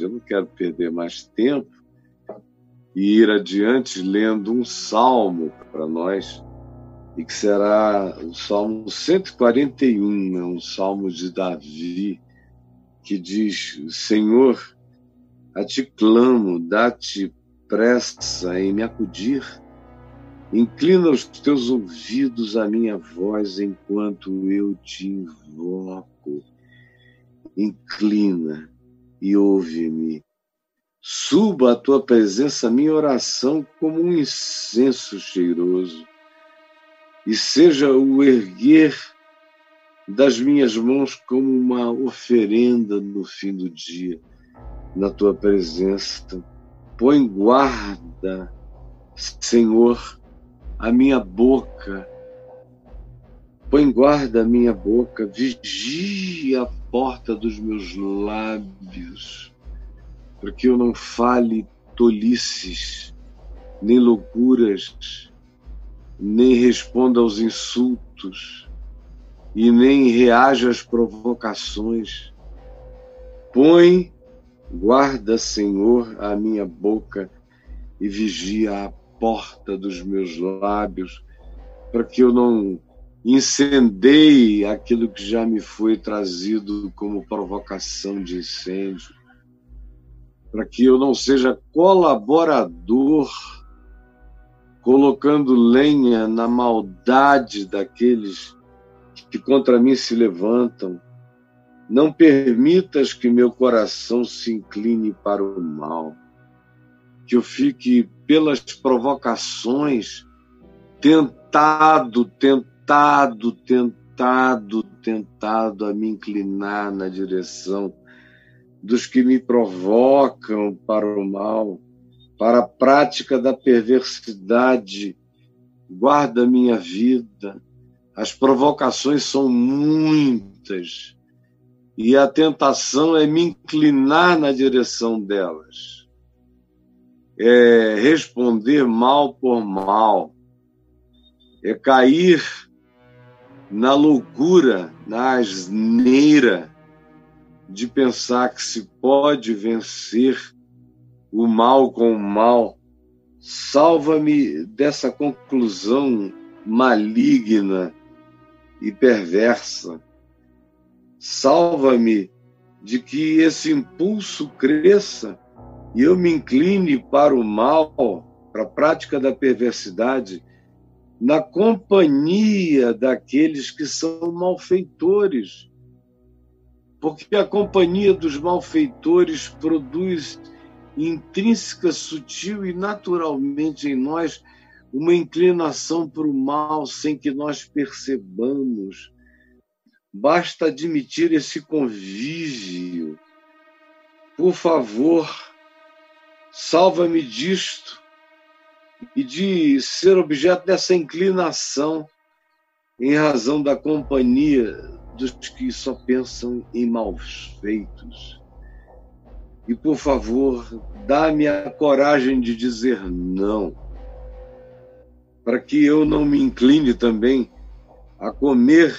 Eu não quero perder mais tempo e ir adiante lendo um salmo para nós, e que será o Salmo 141, é um salmo de Davi, que diz: Senhor, a ti clamo, dá-te pressa em me acudir. Inclina os teus ouvidos à minha voz enquanto eu te invoco. Inclina e ouve-me. Suba à tua presença minha oração como um incenso cheiroso, e seja o erguer das minhas mãos como uma oferenda no fim do dia, na tua presença. Põe guarda, Senhor, a minha boca. Põe guarda a minha boca, vigia a porta dos meus lábios, para que eu não fale tolices, nem loucuras, nem responda aos insultos e nem reaja às provocações. Põe, guarda, Senhor, a minha boca e vigia a porta dos meus lábios, para que eu não incendeie aquilo que já me foi trazido como provocação de incêndio, para que eu não seja colaborador colocando lenha na maldade daqueles que contra mim se levantam. Não permitas que meu coração se incline para o mal, que eu fique pelas provocações tentado, tentado, tentado, tentado a me inclinar na direção dos que me provocam para o mal, para a prática da perversidade. Guarda minha vida, as provocações são muitas e a tentação é me inclinar na direção delas. É responder mal por mal. É cair na loucura, na asneira de pensar que se pode vencer o mal com o mal. Salva-me dessa conclusão maligna e perversa. Salva-me de que esse impulso cresça e eu me incline para o mal, para a prática da perversidade, na companhia daqueles que são malfeitores. Porque a companhia dos malfeitores produz intrínseca, sutil e naturalmente em nós uma inclinação para o mal sem que nós percebamos. Basta admitir esse convívio. Por favor, salva-me disto e de ser objeto dessa inclinação em razão da companhia dos que só pensam em maus feitos. E, por favor, dá-me a coragem de dizer não para que eu não me incline também a comer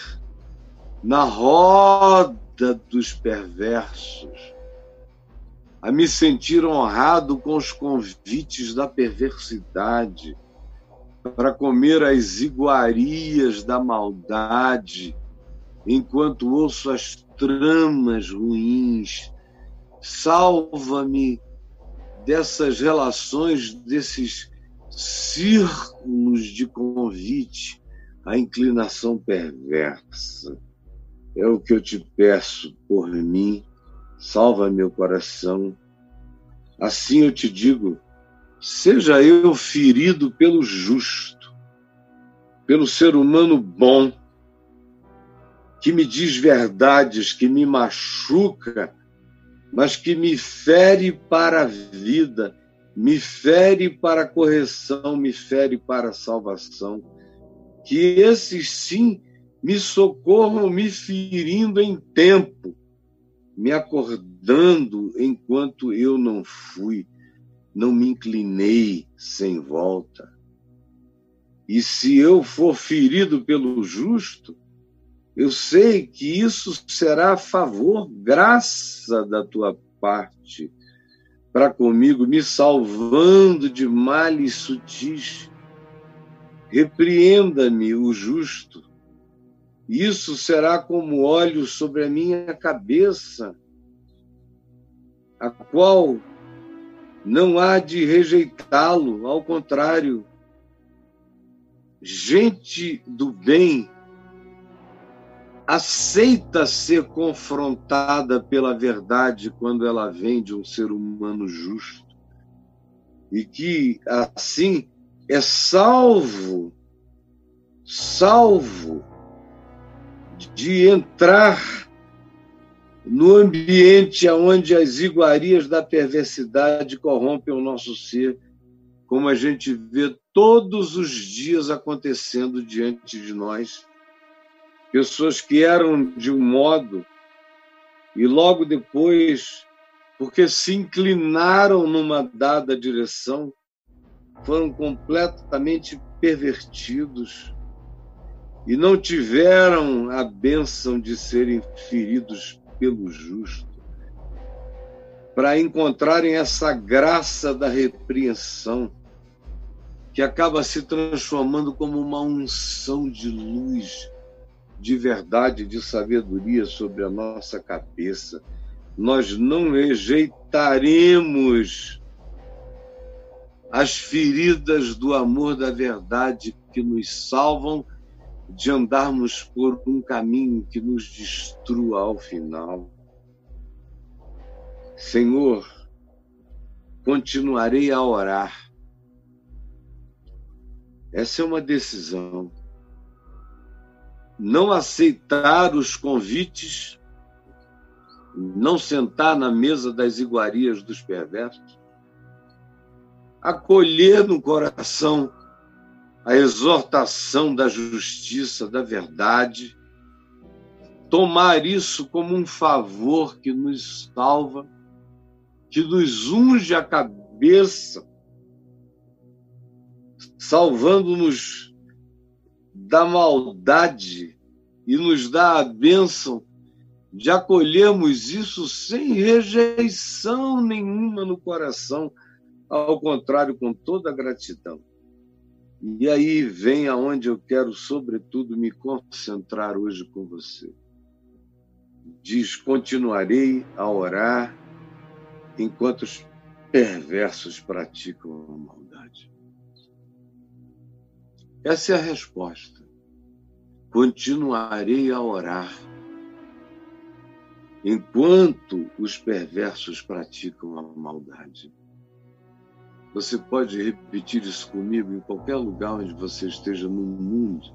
na roda dos perversos, a me sentir honrado com os convites da perversidade, para comer as iguarias da maldade, enquanto ouço as tramas ruins. Salva-me dessas relações, desses círculos de convite à inclinação perversa. É o que eu te peço por mim, salva meu coração. Assim eu te digo, seja eu ferido pelo justo, pelo ser humano bom, que me diz verdades, que me machuca, mas que me fere para a vida me fere para a correção, me fere para a salvação. Que esses sim me socorram, me ferindo em tempo, me acordando enquanto eu não fui, não me inclinei sem volta. E se eu for ferido pelo justo, eu sei que isso será a favor, graça da tua parte para comigo, me salvando de males sutis. Repreenda-me o justo. Isso será como óleo sobre a minha cabeça, a qual não há de rejeitá-lo, ao contrário. Gente do bem aceita ser confrontada pela verdade quando ela vem de um ser humano justo e que assim é salvo, salvo de entrar no ambiente onde as iguarias da perversidade corrompem o nosso ser, como a gente vê todos os dias acontecendo diante de nós. Pessoas que eram de um modo e logo depois, porque se inclinaram numa dada direção, foram completamente pervertidos e não tiveram a bênção de serem feridos pelo justo, para encontrarem essa graça da repreensão, que acaba se transformando como uma unção de luz de verdade, de sabedoria sobre a nossa cabeça. Nós não rejeitaremos as feridas do amor da verdade que nos salvam de andarmos por um caminho que nos destrua ao final. Senhor, continuarei a orar. Essa é uma decisão não aceitar os convites, não sentar na mesa das iguarias dos perversos, acolher no coração a exortação da justiça, da verdade, tomar isso como um favor que nos salva, que nos unge a cabeça, salvando-nos da maldade e nos dá a bênção de acolhermos isso sem rejeição nenhuma no coração, ao contrário, com toda a gratidão. E aí vem aonde eu quero, sobretudo, me concentrar hoje com você. Diz: continuarei a orar enquanto os perversos praticam a maldade. Essa é a resposta. Continuarei a orar enquanto os perversos praticam a maldade. Você pode repetir isso comigo em qualquer lugar onde você esteja no mundo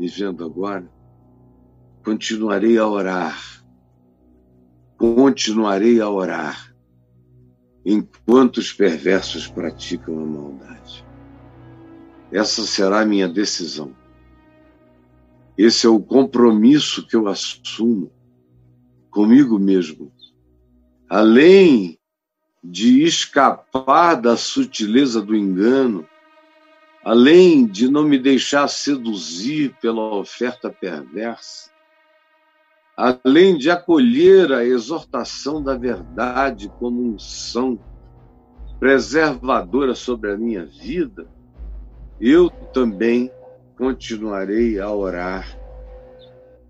me vendo agora? Continuarei a orar. Continuarei a orar enquanto os perversos praticam a maldade. Essa será a minha decisão. Esse é o compromisso que eu assumo comigo mesmo. Além de escapar da sutileza do engano, além de não me deixar seduzir pela oferta perversa, além de acolher a exortação da verdade como unção preservadora sobre a minha vida, eu também continuarei a orar,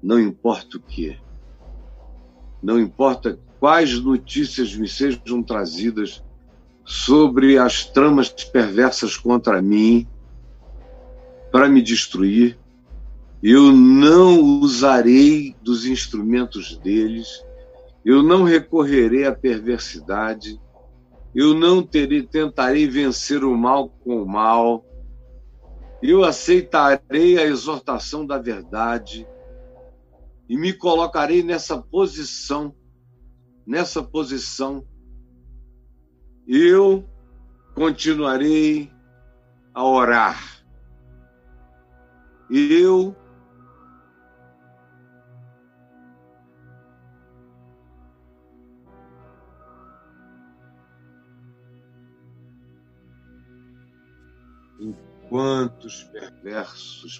não importa o que, não importa quais notícias me sejam trazidas sobre as tramas perversas contra mim para me destruir, eu não usarei dos instrumentos deles, eu não recorrerei à perversidade, eu não terei, tentarei vencer o mal com o mal, eu aceitarei a exortação da verdade e me colocarei nessa posição, nessa posição. Eu continuarei a orar. Eu quantos perversos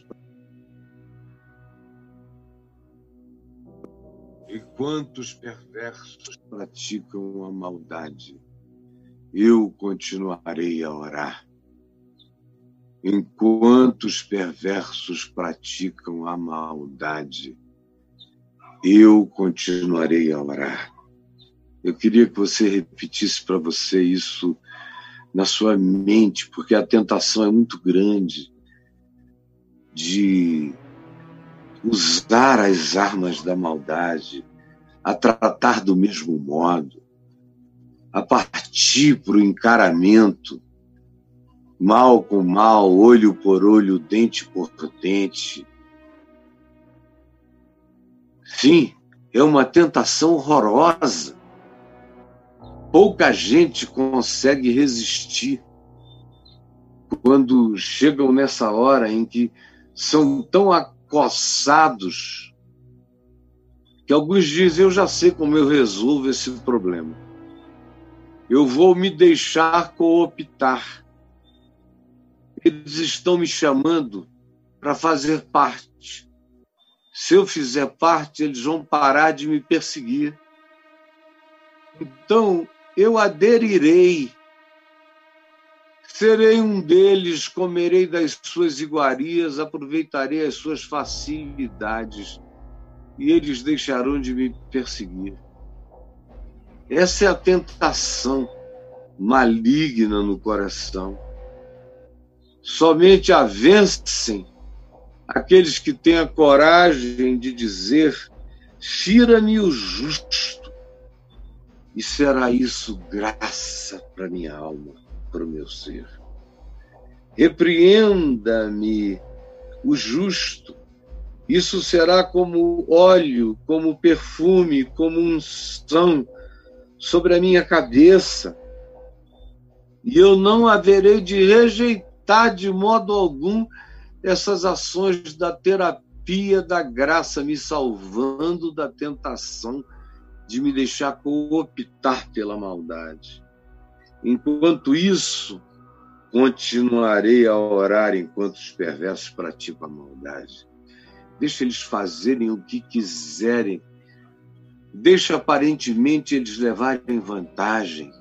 e quantos perversos praticam a maldade. eu continuarei a orar. Enquanto os perversos praticam a maldade, eu continuarei a orar. Eu queria que você repetisse para você isso na sua mente, porque a tentação é muito grande de usar as armas da maldade, a tratar do mesmo modo, a partir para o encaramento, mal com mal, olho por olho, dente por dente. Sim, é uma tentação horrorosa. Pouca gente consegue resistir quando chegam nessa hora em que são tão acossados que alguns dizem: Eu já sei como eu resolvo esse problema. Eu vou me deixar cooptar. Eles estão me chamando para fazer parte. Se eu fizer parte, eles vão parar de me perseguir. Então, eu aderirei. Serei um deles, comerei das suas iguarias, aproveitarei as suas facilidades e eles deixarão de me perseguir. Essa é a tentação maligna no coração. Somente a vencem aqueles que têm a coragem de dizer: tira-me o justo, e será isso graça para minha alma, para o meu ser. Repreenda-me o justo, isso será como óleo, como perfume, como unção sobre a minha cabeça. E eu não haverei de rejeitar de modo algum essas ações da terapia da graça, me salvando da tentação de me deixar cooptar pela maldade. Enquanto isso, continuarei a orar enquanto os perversos praticam a maldade. Deixa eles fazerem o que quiserem. Deixa aparentemente eles levarem vantagem.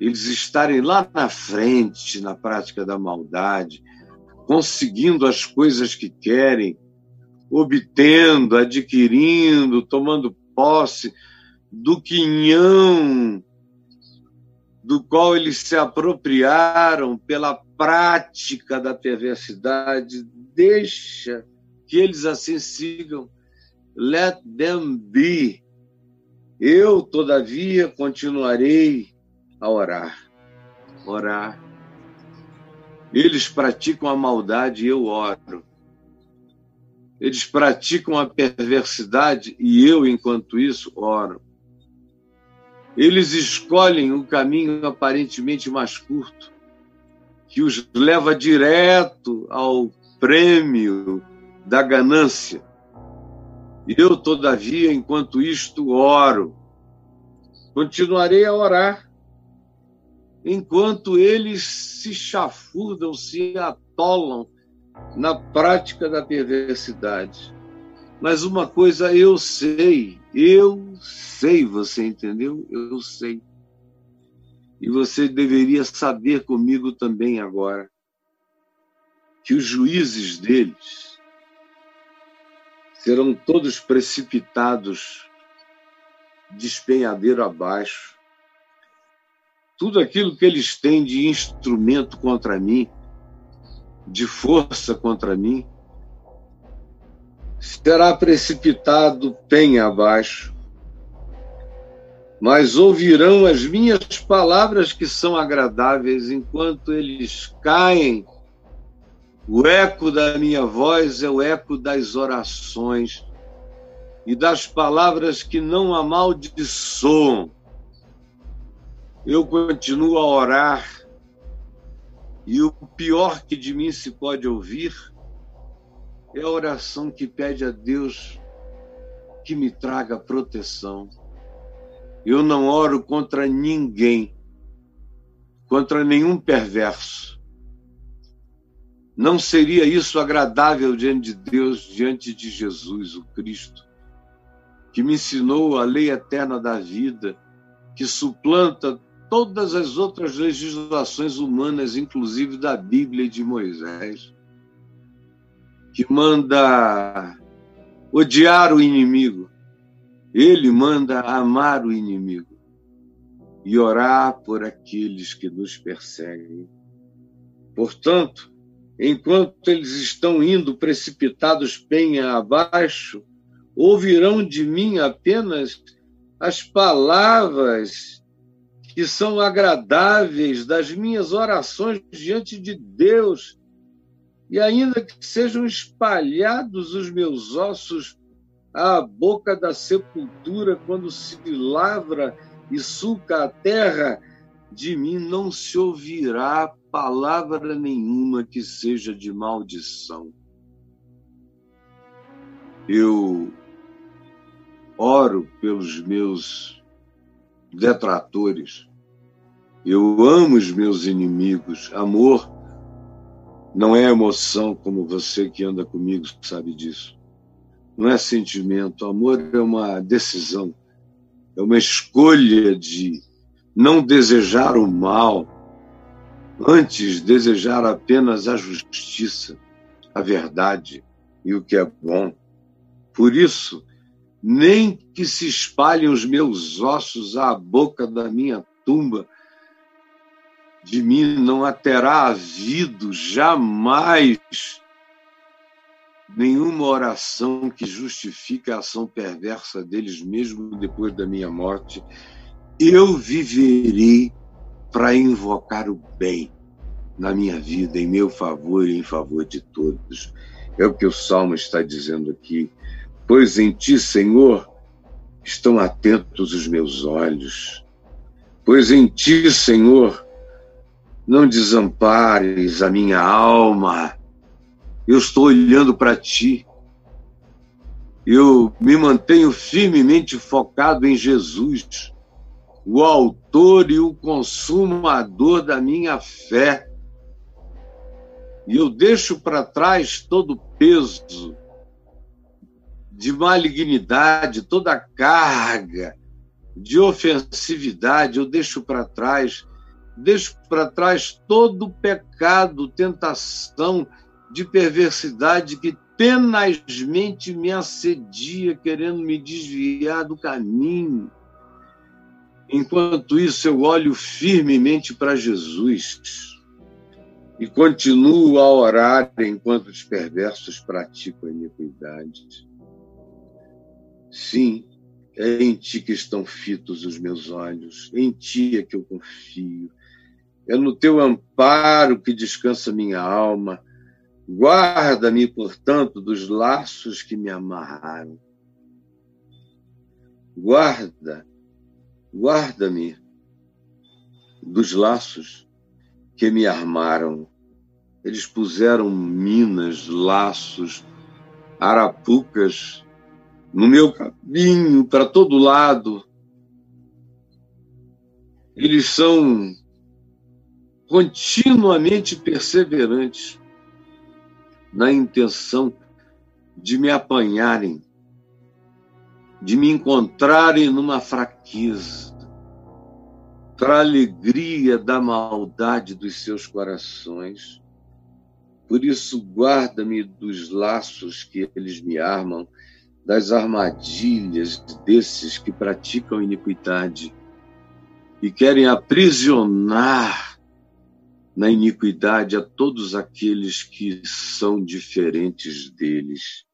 Eles estarem lá na frente na prática da maldade, conseguindo as coisas que querem, obtendo, adquirindo, tomando posse do quinhão do qual eles se apropriaram pela prática da perversidade. Deixa que eles assim sigam. Let them be. Eu, todavia, continuarei a orar. Orar. Eles praticam a maldade e eu oro. Eles praticam a perversidade e eu, enquanto isso, oro. Eles escolhem o caminho aparentemente mais curto, que os leva direto ao prêmio da ganância. Eu, todavia, enquanto isto oro, continuarei a orar, enquanto eles se chafurdam, se atolam na prática da perversidade. Mas uma coisa eu sei, eu sei, você entendeu? Eu sei. E você deveria saber comigo também agora que os juízes deles serão todos precipitados despenhadeiro abaixo. Tudo aquilo que eles têm de instrumento contra mim, de força contra mim, será precipitado penha abaixo. Mas ouvirão as minhas palavras que são agradáveis enquanto eles caem o eco da minha voz é o eco das orações e das palavras que não amaldiçoam. Eu continuo a orar e o pior que de mim se pode ouvir é a oração que pede a Deus que me traga proteção. Eu não oro contra ninguém, contra nenhum perverso. Não seria isso agradável diante de Deus, diante de Jesus, o Cristo, que me ensinou a lei eterna da vida, que suplanta todas as outras legislações humanas, inclusive da Bíblia e de Moisés, que manda odiar o inimigo, ele manda amar o inimigo e orar por aqueles que nos perseguem. Portanto, enquanto eles estão indo precipitados penha abaixo, ouvirão de mim apenas as palavras que são agradáveis das minhas orações diante de Deus, e ainda que sejam espalhados os meus ossos à boca da sepultura, quando se lavra e suca a terra, de mim não se ouvirá palavra nenhuma que seja de maldição. Eu oro pelos meus detratores. Eu amo os meus inimigos. Amor não é emoção, como você que anda comigo sabe disso. Não é sentimento. Amor é uma decisão. É uma escolha de não desejar o mal, antes desejar apenas a justiça, a verdade e o que é bom. Por isso, nem que se espalhem os meus ossos à boca da minha tumba, de mim não terá havido jamais nenhuma oração que justifique a ação perversa deles, mesmo depois da minha morte. Eu viverei para invocar o bem na minha vida, em meu favor e em favor de todos. É o que o Salmo está dizendo aqui pois em ti, Senhor, estão atentos os meus olhos. Pois em ti, Senhor, não desampares a minha alma. Eu estou olhando para ti. Eu me mantenho firmemente focado em Jesus, o autor e o consumador da minha fé. E eu deixo para trás todo o peso, de malignidade, toda carga de ofensividade, eu deixo para trás, deixo para trás todo pecado, tentação de perversidade que tenazmente me assedia, querendo me desviar do caminho. Enquanto isso, eu olho firmemente para Jesus e continuo a orar enquanto os perversos praticam a iniquidade. Sim, é em ti que estão fitos os meus olhos, em ti é que eu confio. É no teu amparo que descansa minha alma. Guarda-me, portanto, dos laços que me amarraram. Guarda, guarda-me dos laços que me armaram. Eles puseram minas, laços, arapucas no meu caminho, para todo lado. Eles são continuamente perseverantes na intenção de me apanharem, de me encontrarem numa fraqueza, para alegria da maldade dos seus corações. Por isso, guarda-me dos laços que eles me armam das armadilhas desses que praticam iniquidade e querem aprisionar na iniquidade a todos aqueles que são diferentes deles.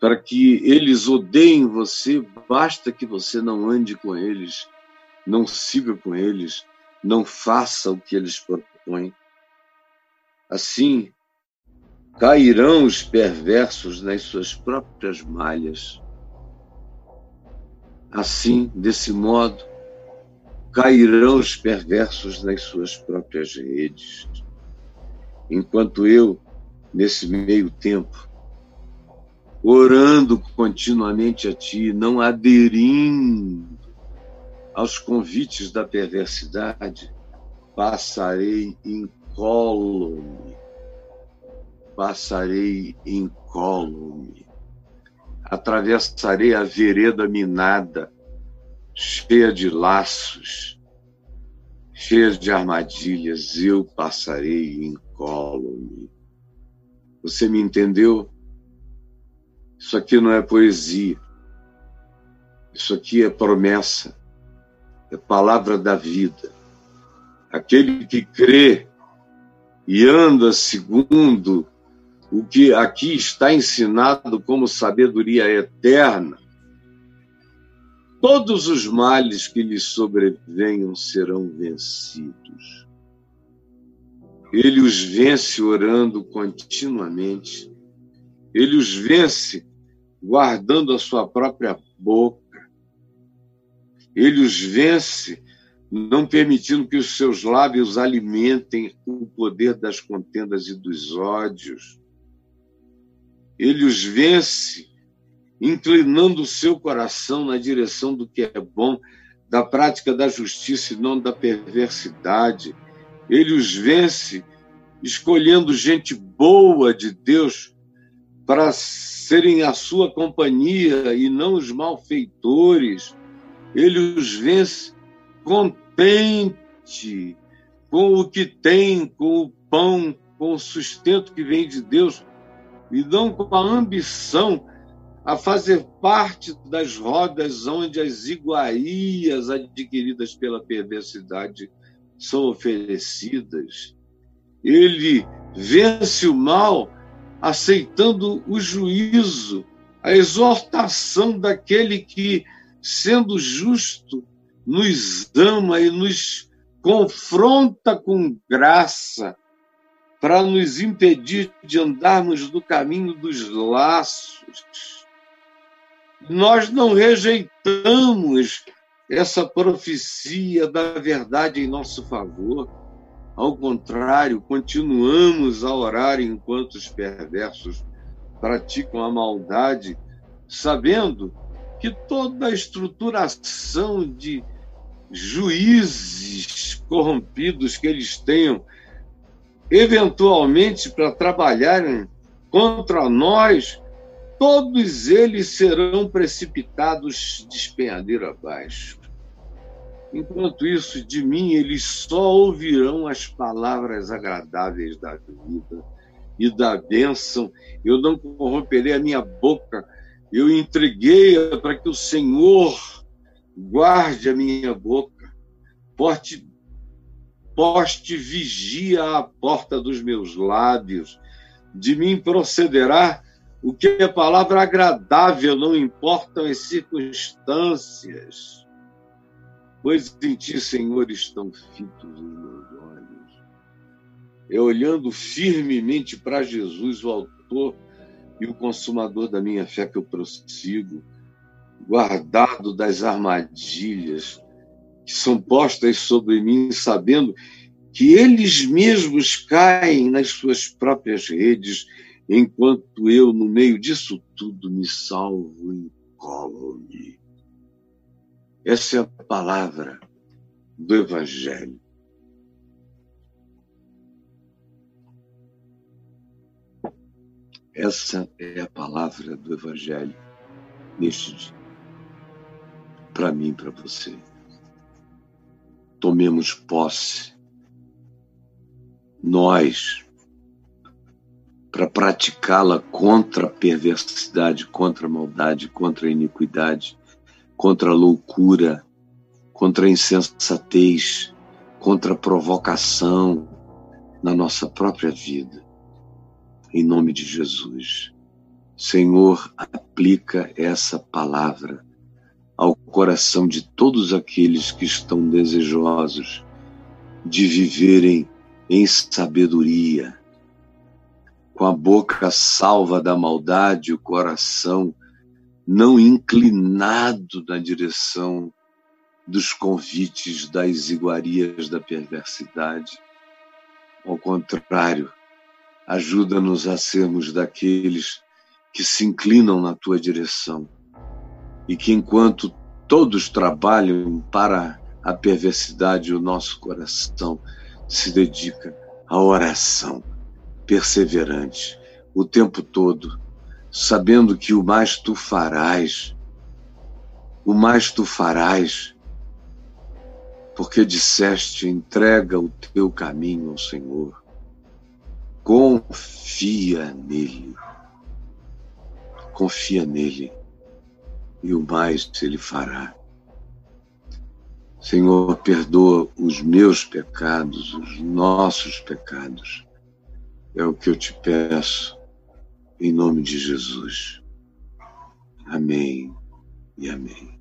Para que eles odeiem você, basta que você não ande com eles, não siga com eles, não faça o que eles propõem. Assim, cairão os perversos nas suas próprias malhas. Assim, desse modo, cairão os perversos nas suas próprias redes. Enquanto eu, nesse meio tempo, orando continuamente a Ti, não aderindo aos convites da perversidade, passarei incólume passarei incólume, atravessarei a vereda minada, cheia de laços, cheia de armadilhas, eu passarei incólume. Você me entendeu? Isso aqui não é poesia. Isso aqui é promessa. É palavra da vida. Aquele que crê e anda segundo o que aqui está ensinado como sabedoria eterna, todos os males que lhe sobrevenham serão vencidos. Ele os vence orando continuamente. Ele os vence guardando a sua própria boca. Ele os vence não permitindo que os seus lábios alimentem o poder das contendas e dos ódios. Ele os vence, inclinando o seu coração na direção do que é bom, da prática da justiça e não da perversidade. Ele os vence, escolhendo gente boa de Deus para serem a sua companhia e não os malfeitores. Ele os vence contente com o que tem, com o pão, com o sustento que vem de Deus, e não com a ambição a fazer parte das rodas onde as iguarias adquiridas pela perversidade são oferecidas. Ele vence o mal aceitando o juízo, a exortação daquele que, sendo justo, nos ama e nos confronta com graça para nos impedir de andarmos no caminho dos laços. Nós não rejeitamos essa profecia da verdade em nosso favor. Ao contrário, continuamos a orar enquanto os perversos praticam a maldade, sabendo que toda a estruturação de juízes corrompidos que eles tenham, eventualmente para trabalharem contra nós, todos eles serão precipitados despenhadeiro abaixo. Enquanto isso, de mim eles só ouvirão as palavras agradáveis da vida e da bênção. Eu não corromperei a minha boca, eu entreguei para que o Senhor guarde a minha boca, poste, vigia a porta dos meus lábios, de mim procederá o que é palavra agradável, não importam as circunstâncias, pois em ti, Senhor, estão fitos os meus olhos. É olhando firmemente para Jesus, o autor e o consumador da minha fé, que eu prossigo guardado das armadilhas que são postas sobre mim, sabendo que eles mesmos caem nas suas próprias redes, enquanto eu, no meio disso tudo, me salvo incólume. Essa é a palavra do Evangelho. Essa é a palavra do Evangelho neste dia para mim e para você. Tomemos posse, nós, para praticá-la contra a perversidade, contra a maldade, contra a iniquidade, contra a loucura, contra a insensatez, contra a provocação na nossa própria vida. Em nome de Jesus. Senhor, aplica essa palavra ao coração de todos aqueles que estão desejosos de viverem em sabedoria, com a boca salva da maldade, o coração não inclinado na direção dos convites das iguarias da perversidade. Ao contrário, ajuda-nos a sermos daqueles que se inclinam na tua direção e que enquanto todos trabalham para a perversidade, o nosso coração se dedica à oração perseverante o tempo todo, sabendo que o mais tu farás, o mais tu farás, porque disseste: entrega o teu caminho ao Senhor, confia nele, confia nele, e o mais ele fará. Senhor, perdoa os meus pecados, os nossos pecados. É o que eu te peço, em nome de Jesus. Amém e amém.